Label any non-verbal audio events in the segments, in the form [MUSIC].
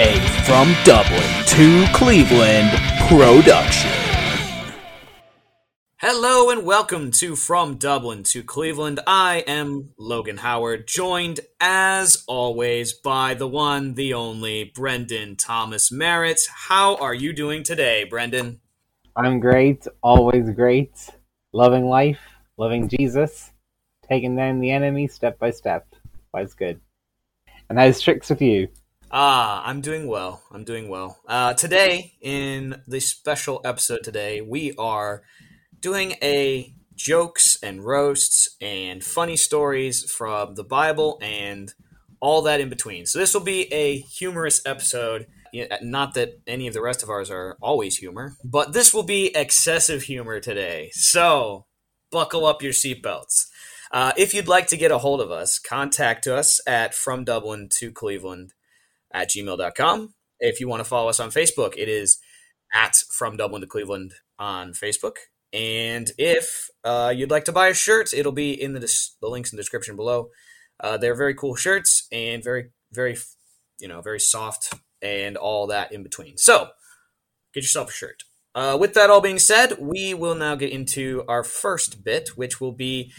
a From Dublin to Cleveland production. Hello and welcome to From Dublin to Cleveland. I am Logan Howard, joined as always by the one, the only Brendan Thomas Merritt. How are you doing today, Brendan? I'm great, always great, loving life, loving Jesus, taking down the enemy step by step. Life's good. And how's tricks with you? Ah, I'm doing well. I'm doing well. Uh, today, in the special episode today, we are doing a jokes and roasts and funny stories from the Bible and all that in between. So this will be a humorous episode. Not that any of the rest of ours are always humor, but this will be excessive humor today. So buckle up your seatbelts. Uh, if you'd like to get a hold of us, contact us at From Dublin to Cleveland at gmail.com. If you want to follow us on Facebook, it is at From Dublin to Cleveland on Facebook. And if uh, you'd like to buy a shirt, it'll be in the, dis- the links in the description below. Uh, they're very cool shirts and very, very, you know, very soft and all that in between. So get yourself a shirt. Uh, with that all being said, we will now get into our first bit, which will be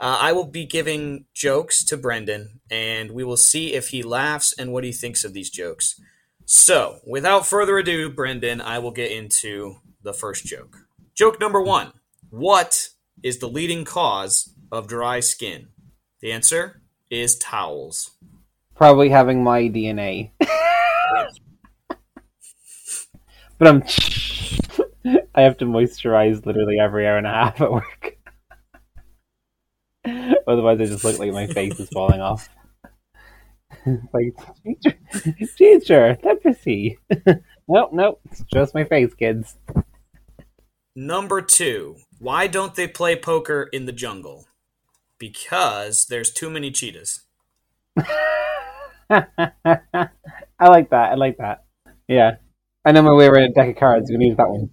uh, I will be giving jokes to Brendan, and we will see if he laughs and what he thinks of these jokes. So, without further ado, Brendan, I will get into the first joke. Joke number one What is the leading cause of dry skin? The answer is towels. Probably having my DNA. [LAUGHS] but I'm. [LAUGHS] I have to moisturize literally every hour and a half at work. Otherwise, I just look like my face is falling off. [LAUGHS] like, teacher, teacher, leprosy. [LAUGHS] nope, nope, it's just my face, kids. Number two, why don't they play poker in the jungle? Because there's too many cheetahs. [LAUGHS] I like that. I like that. Yeah. I know my way around a deck of cards. We need that one.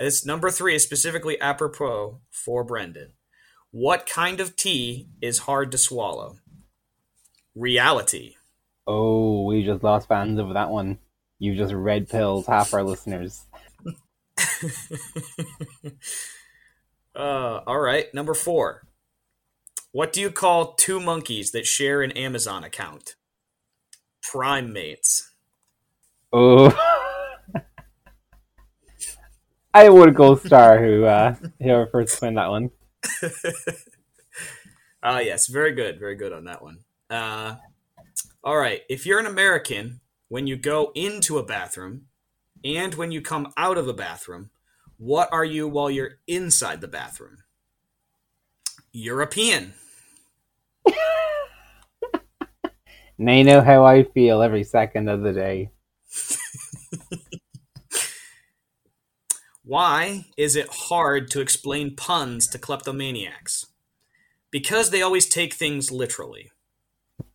This number three is specifically apropos for Brendan. What kind of tea is hard to swallow? Reality. Oh, we just lost fans over that one. You just red pills half our listeners. [LAUGHS] uh, all right, number four. What do you call two monkeys that share an Amazon account? Prime mates. Oh. [LAUGHS] I would go star who uh whoever first win that one. [LAUGHS] Ah, uh, yes, very good, very good on that one. Uh, all right, if you're an American, when you go into a bathroom and when you come out of a bathroom, what are you while you're inside the bathroom? European. [LAUGHS] they know how I feel every second of the day. [LAUGHS] Why is it hard to explain puns to kleptomaniacs? Because they always take things literally.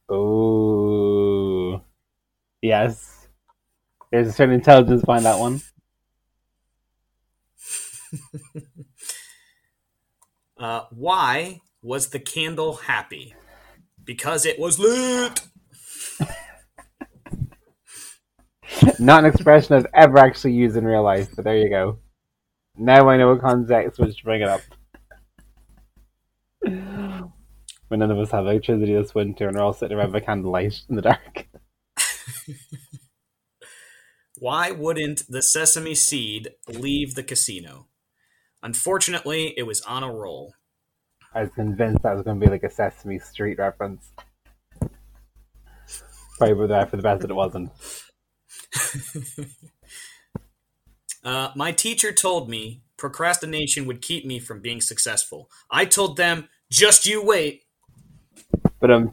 Oh, yes. There's a certain intelligence behind that one. [LAUGHS] uh, why was the candle happy? Because it was lit. [LAUGHS] Not an expression I've ever actually used in real life, but there you go. Now I know what context which to bring it up. when none of us have electricity this winter and we're all sitting around by candlelight in the dark. Why wouldn't the sesame seed leave the casino? Unfortunately, it was on a roll. I was convinced that was going to be like a Sesame Street reference. Probably there for the best that it wasn't. [LAUGHS] Uh, my teacher told me procrastination would keep me from being successful. I told them, just you wait. But um,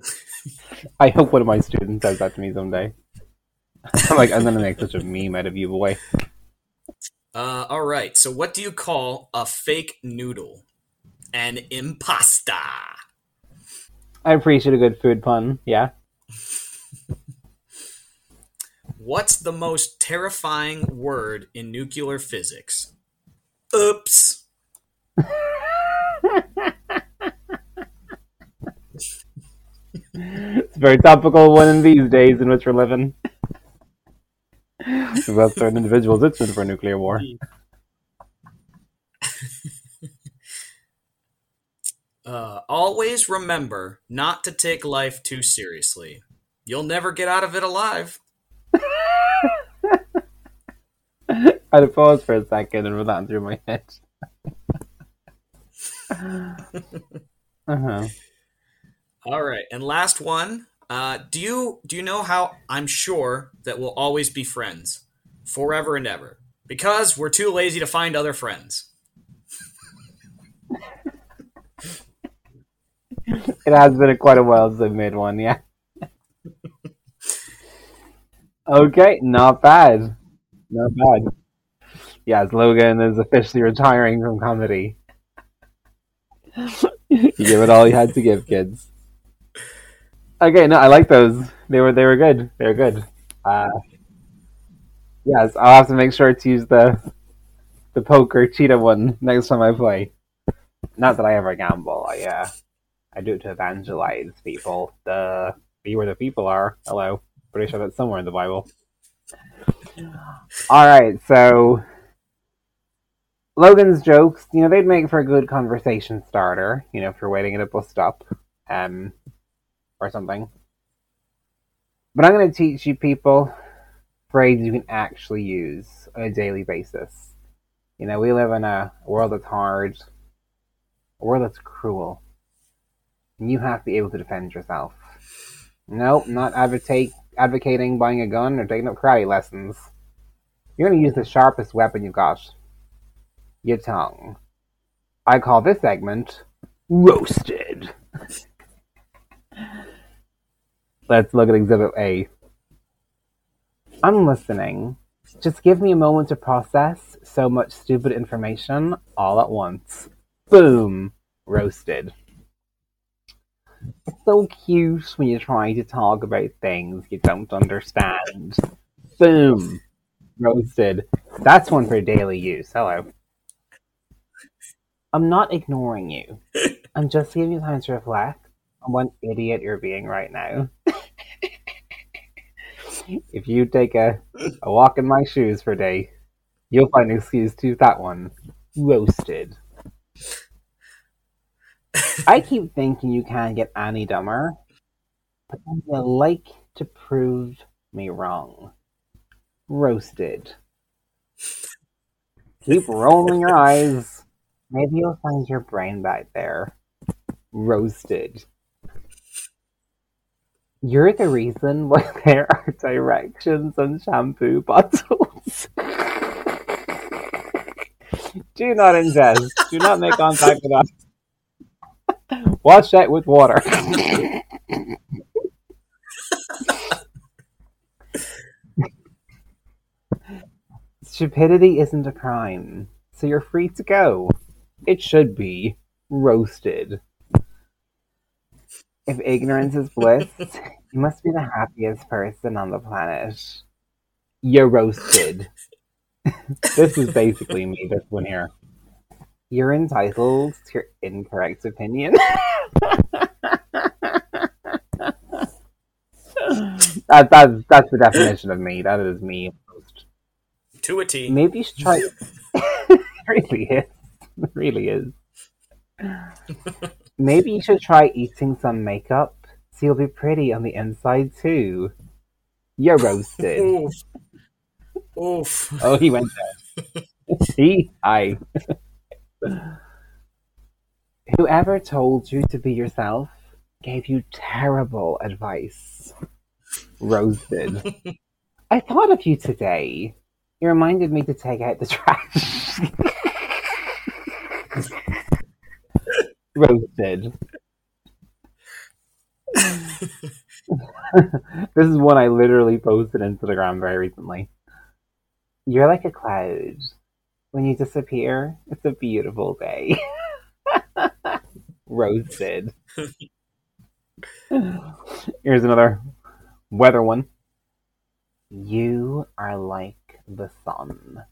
[LAUGHS] I hope one of my students does that to me someday. [LAUGHS] I'm like, I'm gonna make such a meme out of you, boy. Uh, all right. So, what do you call a fake noodle? An impasta. I appreciate a good food pun. Yeah. [LAUGHS] What's the most terrifying word in nuclear physics? Oops. it's a very topical one in these days in which we're living. [LAUGHS] About certain individuals itching for a nuclear war. [LAUGHS] Uh, always remember not to take life too seriously. You'll never get out of it alive. I had to pause for a second and run that through my head. [LAUGHS] uh-huh. All right, and last one. Uh, do you do you know how I'm sure that we'll always be friends forever and ever because we're too lazy to find other friends. It has been quite a while since I've made one, yeah. [LAUGHS] okay, not bad. Not bad. Yes, Logan is officially retiring from comedy. you give it all you had to give, kids. Okay, no, I like those. They were they were good. They were good. Uh, yes, I'll have to make sure to use the the poker cheetah one next time I play. Not that I ever gamble. I uh, I do it to evangelize people. The be where the people are. Hello, pretty sure that's somewhere in the Bible. All right, so Logan's jokes, you know, they'd make for a good conversation starter. You know, if you're waiting at a bus stop, um, or something. But I'm going to teach you people phrases you can actually use on a daily basis. You know, we live in a world that's hard, a world that's cruel. And you have to be able to defend yourself. Nope, not advocate, advocating buying a gun or taking up karate lessons. You're going to use the sharpest weapon you've got your tongue. I call this segment Roasted. Let's look at Exhibit A. I'm listening. Just give me a moment to process so much stupid information all at once. Boom! Roasted. It's so cute when you try to talk about things you don't understand. Boom! Roasted. That's one for daily use. Hello. I'm not ignoring you. I'm just giving you time to reflect on what idiot you're being right now. if you take a, a walk in my shoes for a day, you'll find an excuse to use that one. Roasted. I keep thinking you can't get any dumber, but you like to prove me wrong. Roasted. Keep rolling your eyes. Maybe you'll find your brain back there. Roasted. You're the reason why [LAUGHS] there are directions on shampoo bottles. [LAUGHS] Do not ingest. Do not make contact with us. Wash that with water. [LAUGHS] Stupidity isn't a crime, so you're free to go. It should be roasted. If ignorance is bliss, [LAUGHS] you must be the happiest person on the planet. You're roasted. [LAUGHS] this is basically me, this one here. You're entitled to your incorrect opinion. [LAUGHS] that, that's, that's the definition of me. That is me. To a T. Maybe you should try. it [LAUGHS] [LAUGHS] really is. It really is. Maybe you should try eating some makeup so you'll be pretty on the inside too. You're roasted. Oof. Oof. oh, he went there. See? I. Whoever told you to be yourself gave you terrible advice. Roasted. [LAUGHS] I thought of you today. You reminded me to take out the trash. [LAUGHS] Roasted. this is one I literally posted on Instagram very recently. You're like a cloud. When you disappear, it's a beautiful day. [LAUGHS] Roasted. [SIGHS] Here's another weather one. You are like the sun.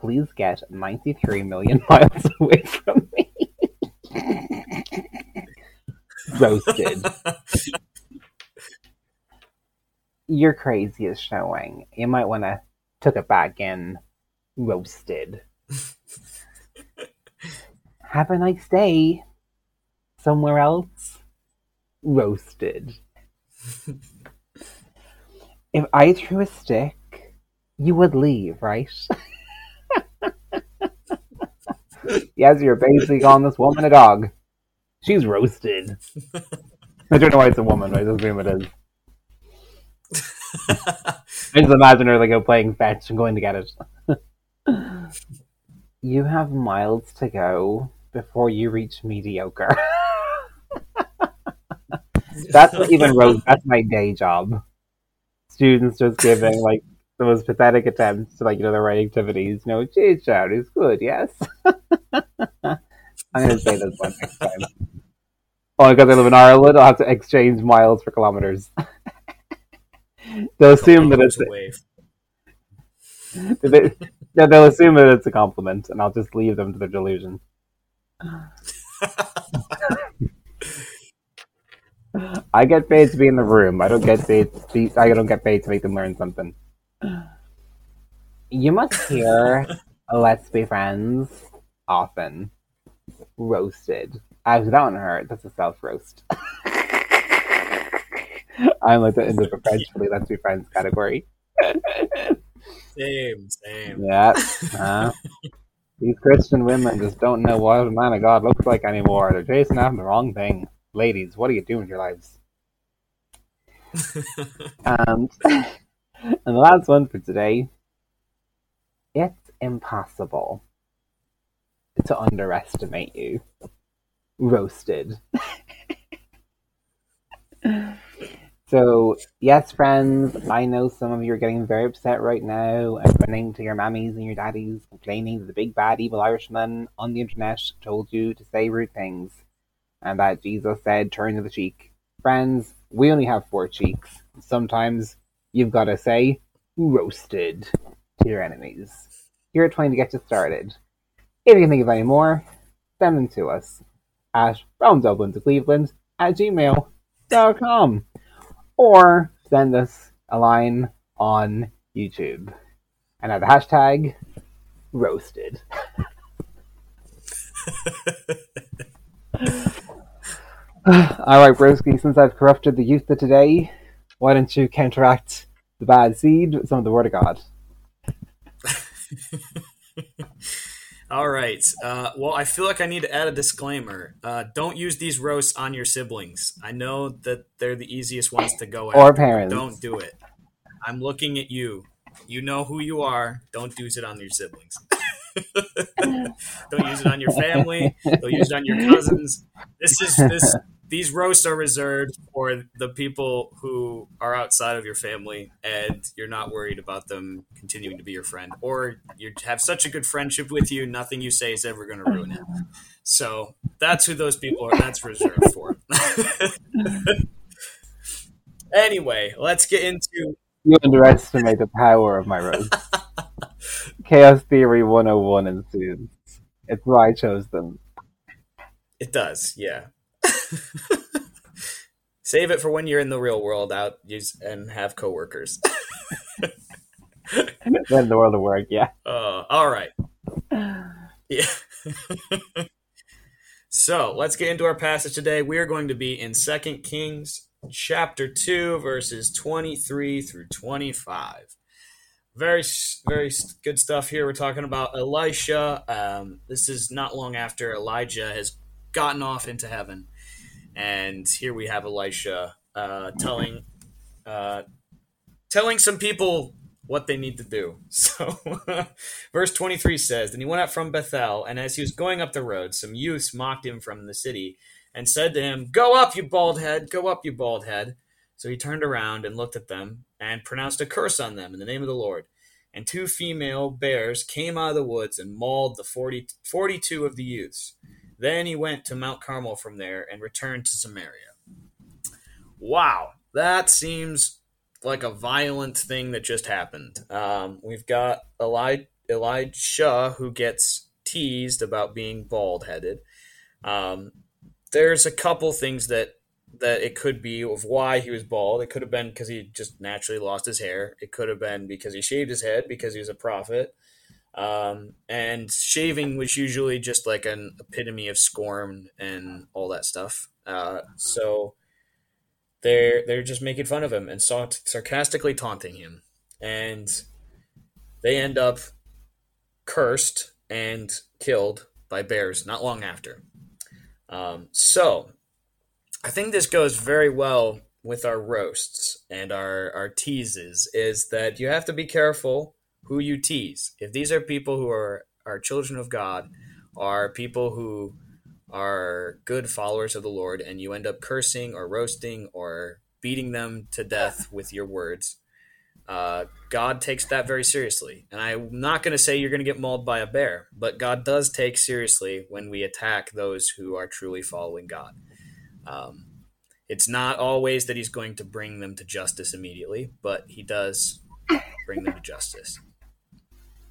Please get 93 million [LAUGHS] miles away from me. [LAUGHS] Roasted. your crazy is showing. You might want to tuck it back in. Roasted. [LAUGHS] Have a nice day. Somewhere else. Roasted. [LAUGHS] if I threw a stick, you would leave, right? [LAUGHS] yes, you're basically calling this woman a dog. She's roasted. I don't know why it's a woman, I just assume it is. I just imagine her like go playing fetch and going to get it. You have miles to go before you reach mediocre. [LAUGHS] that's not even [LAUGHS] roast. That's my day job. Students just giving like the most pathetic attempts to like you know their writing activities. No, cheese shout is good. Yes. [LAUGHS] I'm gonna say this one next time. Only because I live in Ireland, I'll have to exchange miles for kilometers. They'll assume that it's wave. They, they'll assume that it's a compliment, and I'll just leave them to their delusion. I get paid to be in the room. I don't get paid. To be, I don't get paid to make them learn something. You must hear "Let's Be Friends" often. Roasted. I've that one hurt. That's a self roast. [LAUGHS] I'm like the end of the French Let's Be Friends category. [LAUGHS] Same, same. Yeah. Uh, these Christian women just don't know what a man of God looks like anymore. They're chasing after the wrong thing. Ladies, what are you doing with your lives? and, [LAUGHS] [LAUGHS] and the last one for today. It's impossible to underestimate you. Roasted. [LAUGHS] So, yes, friends, I know some of you are getting very upset right now and running to your mammies and your daddies, complaining that the big bad evil Irishman on the internet told you to say rude things and that Jesus said, turn to the cheek. Friends, we only have four cheeks. Sometimes you've got to say, roasted to your enemies. Here at trying to get you started. If you can think of any more, send them to us at from Dublin to Cleveland at gmail.com or send us a line on YouTube and have the hashtag roasted. All right, broski, since I've corrupted the youth of today, why don't you counteract the bad seed with some of the word of God? [LAUGHS] All right. Uh, well, I feel like I need to add a disclaimer. Uh, don't use these roasts on your siblings. I know that they're the easiest ones to go at. Or parents. Don't do it. I'm looking at you. You know who you are. Don't use it on your siblings. [LAUGHS] don't use it on your family. Don't use it on your cousins. This is this. These roasts are reserved for the people who are outside of your family, and you're not worried about them continuing to be your friend, or you have such a good friendship with you, nothing you say is ever going to ruin it. So that's who those people are. That's reserved for. [LAUGHS] anyway, let's get into You underestimate the power of my roast. [LAUGHS] Chaos Theory 101 ensues. It's why I chose them. It does, yeah. [LAUGHS] Save it for when you're in the real world out use and have coworkers. [LAUGHS] [LAUGHS] Then the world of work, yeah. Uh, all right. Yeah. so let's get into our passage today. We are going to be in Second Kings chapter two, verses twenty-three through twenty-five. Very, very good stuff here. We're talking about Elisha. Um, this is not long after Elijah has gotten off into heaven, and here we have Elisha uh, telling, uh, telling some people what they need to do. [LAUGHS] So, verse 23 says, Then he went out from Bethel, and as he was going up the road, some youths mocked him from the city and said to him, Go up, you bald head! Go up, you bald head! So he turned around and looked at them and pronounced a curse on them in the name of the Lord. And two female bears came out of the woods and mauled the 40, 42 of the youths. Then he went to Mount Carmel from there and returned to Samaria. Wow, that seems like a violent thing that just happened. Um, we've got Eli- Elijah who gets teased about being bald headed. Um, there's a couple things that that it could be of why he was bald. It could have been because he just naturally lost his hair. It could have been because he shaved his head because he was a prophet. Um, and shaving was usually just like an epitome of scorn and all that stuff. Uh, so they're they're just making fun of him and sarcastically taunting him, and they end up cursed and killed by bears not long after. Um, so I think this goes very well with our roasts and our, our teases is that you have to be careful who you tease. If these are people who are, are children of God, are people who are good followers of the Lord, and you end up cursing or roasting or beating them to death with your words, uh, God takes that very seriously. And I'm not going to say you're going to get mauled by a bear, but God does take seriously when we attack those who are truly following God. Um, it's not always that he's going to bring them to justice immediately, but he does bring them to justice.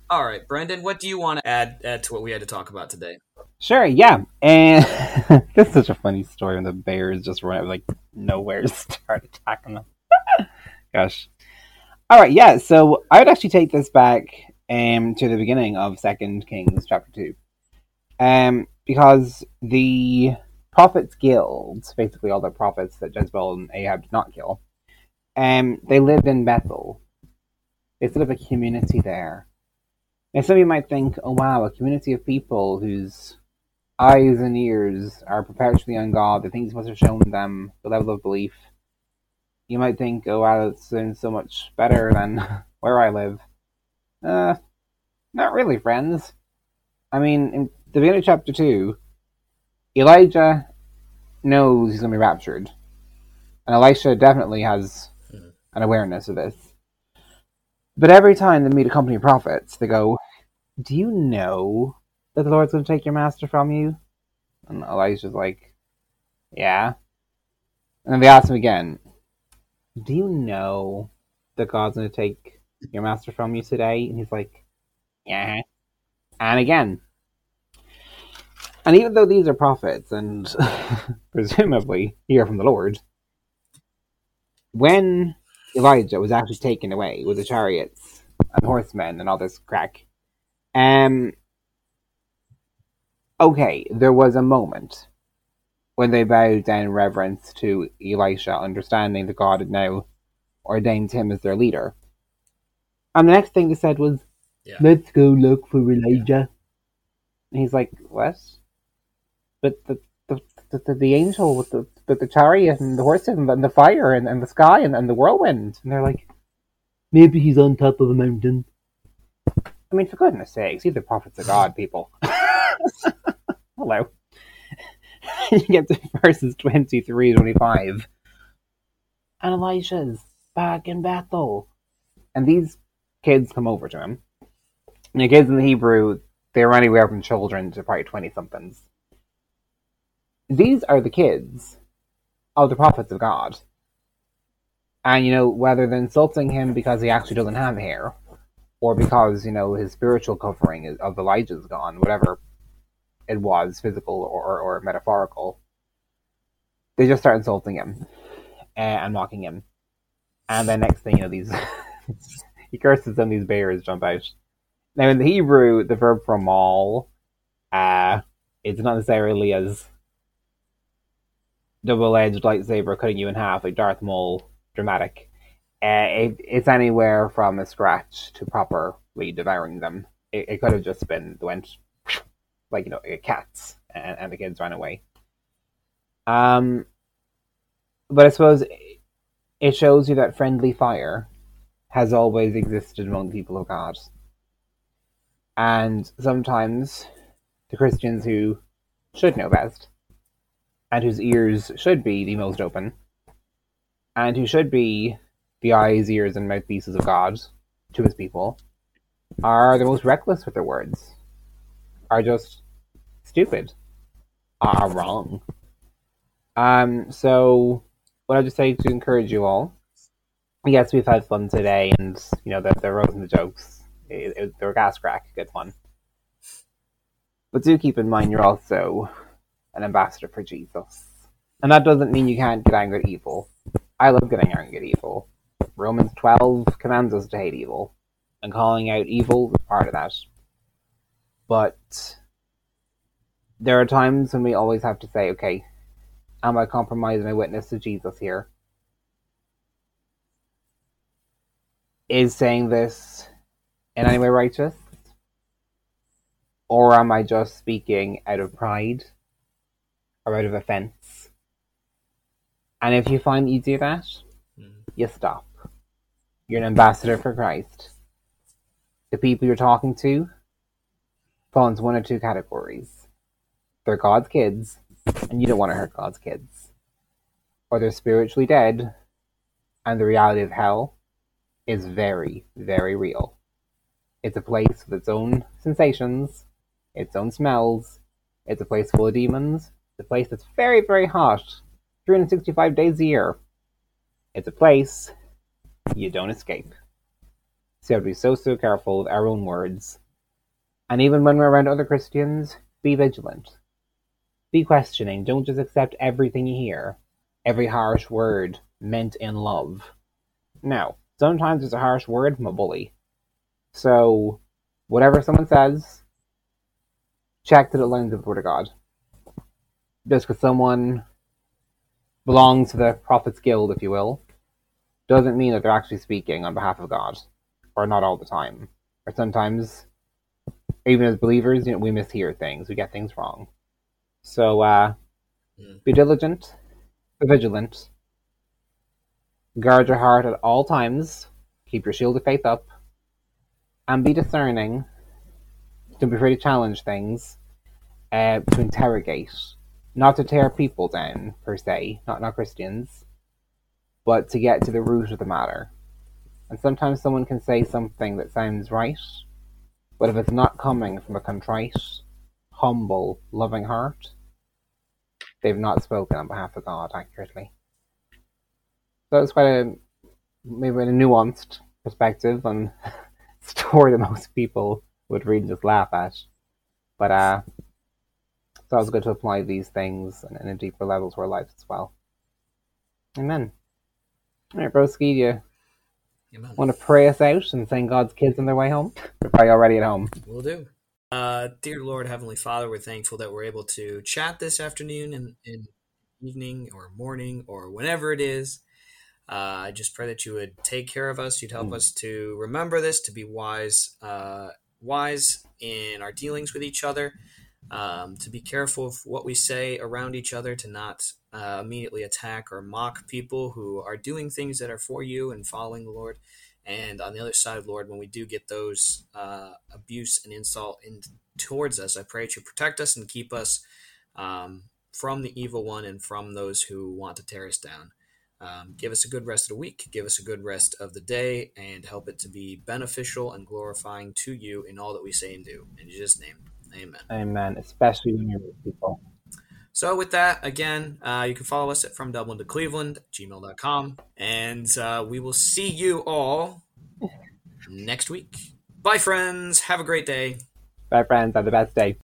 All right, Brendan, what do you want to add, add to what we had to talk about today? Sure, yeah. And [LAUGHS] this is such a funny story when the bears just run out like nowhere to start attacking them. [LAUGHS] Gosh. All right, yeah. So I would actually take this back um, to the beginning of Second Kings chapter two, um, because the prophets' guilds, basically all the prophets that Jezebel and Ahab did not kill, um, they lived in Bethel. They set up a community there. Now, some of you might think, "Oh wow, a community of people whose eyes and ears are perpetually on God, the things must have shown them the level of belief you might think, oh wow, that sounds so much better than [LAUGHS] where I live. Uh, not really, friends. I mean, in the beginning of chapter 2, Elijah knows he's going to be raptured. And Elisha definitely has hmm. an awareness of this. But every time they meet a company of prophets, they go, Do you know that the Lord's going to take your master from you? And Elisha's like, Yeah. And then they ask him again, do you know that God's going to take your master from you today? And he's like, yeah. And again. And even though these are prophets and [LAUGHS] presumably hear from the Lord, when Elijah was actually taken away with the chariots and horsemen and all this crack, um, okay, there was a moment when they bowed down in reverence to Elisha, understanding that God had now ordained him as their leader. And the next thing they said was, yeah. Let's go look for Elijah. And he's like, What? But the the, the, the angel with the, the, the chariot and the horses and the, and the fire and, and the sky and, and the whirlwind. And they're like, Maybe he's on top of a mountain. I mean, for goodness sakes, he's the prophets of God, people. [LAUGHS] Hello. [LAUGHS] you get to verses 23 25. And Elisha's back in Bethel. And these kids come over to him. And the kids in the Hebrew, they're anywhere from children to probably 20 somethings. These are the kids of the prophets of God. And, you know, whether they're insulting him because he actually doesn't have hair, or because, you know, his spiritual covering of Elijah's gone, whatever it was physical or, or metaphorical. They just start insulting him and, mocking him. And then next thing you know, these [LAUGHS] he curses and these bears jump out. Now in the Hebrew, the verb for maul, uh, it's not necessarily as double-edged lightsaber cutting you in half like Darth Maul dramatic. Uh, it, it's anywhere from a scratch to properly devouring them. It, it could have just been went like you know cats, and, and the kids ran away. Um, but I suppose it shows you that friendly fire has always existed among the people of God, and sometimes the Christians who should know best, and whose ears should be the most open, and who should be the eyes, ears, and mouthpieces of God to his people, are the most reckless with their words are just stupid, are wrong. Um, so what I just say to encourage you all. Yes, we've had fun today, and you know the the rows and the jokes, it, it, they were gas crack, good fun. But do keep in mind you're also an ambassador for Jesus, And that doesn't mean you can't get angry at evil. I love getting angry at evil. Romans 12 commands us to hate evil, and calling out evil is part of that. But there are times when we always have to say, okay, am I compromising my witness to Jesus here? Is saying this in any way righteous? Or am I just speaking out of pride or out of offense? And if you find that you do that, Mhm. you stop. You're an ambassador for Christ. The people you're talking to fall into one or two categories. They're God's kids, and you don't want to hurt God's kids. Or they're spiritually dead, and the reality of hell is very, very real. It's a place with its own sensations, its own smells. It's a place full of demons. It's a place that's very, very hot, 365 days a year. It's a place you don't escape. So you have to be so, so careful with our own words. And even when we're around other Christians, be vigilant. Be questioning. Don't just accept everything you hear, every harsh word meant in love. Now, sometimes it's a harsh word from a bully. So, whatever someone says, check that it lines with the Word of God. Just because someone belongs to the Prophet's Guild, if you will, doesn't mean that they're actually speaking on behalf of God, or not all the time. Or sometimes, even as believers, you know, we mishear things, we get things wrong. So, uh, Mm. be diligent, be vigilant, guard your heart at all times, keep your shield of faith up, and be discerning. Don't be afraid to challenge things, uh, to interrogate, not to tear people down per se, not not Christians, but to get to the root of the matter. And sometimes someone can say something that sounds right, but if it's not coming from a contrite, humble, loving heart, they've not spoken on behalf of God accurately. So it's quite a maybe a nuanced perspective on [LAUGHS] story that most people would read and just laugh at. But uh it's always good to apply these things in, in a deeper level to our lives as well. Amen. Alright, broski, do you Amen. want to pray us out and send God's kids on their way home? [LAUGHS] They're probably already at home. We'll do. Uh, dear Lord, Heavenly Father, we're thankful that we're able to chat this afternoon and, and evening or morning or whenever it is. Uh, I just pray that you would take care of us. You'd help Mm. us to remember this, to be wise, uh, wise in our dealings with each other, um, to be careful of what we say around each other, to not uh, immediately attack or mock people who are doing things that are for you and following the Lord. And on the other side, Lord, when we do get those uh, abuse and insult in towards us, I pray that you protect us and keep us um, from the evil one and from those who want to tear us down. Um, give us a good rest of the week. Give us a good rest of the day, and help it to be beneficial and glorifying to you in all that we say and do. In Jesus' name, Amen. Amen. Especially when you're with people. So with that, again, uh, you can follow us at from Dublin to Cleveland, gmail.com, and uh, we will see you all [LAUGHS] next week. Bye, friends. Have a great day. Bye, friends. Have the best day.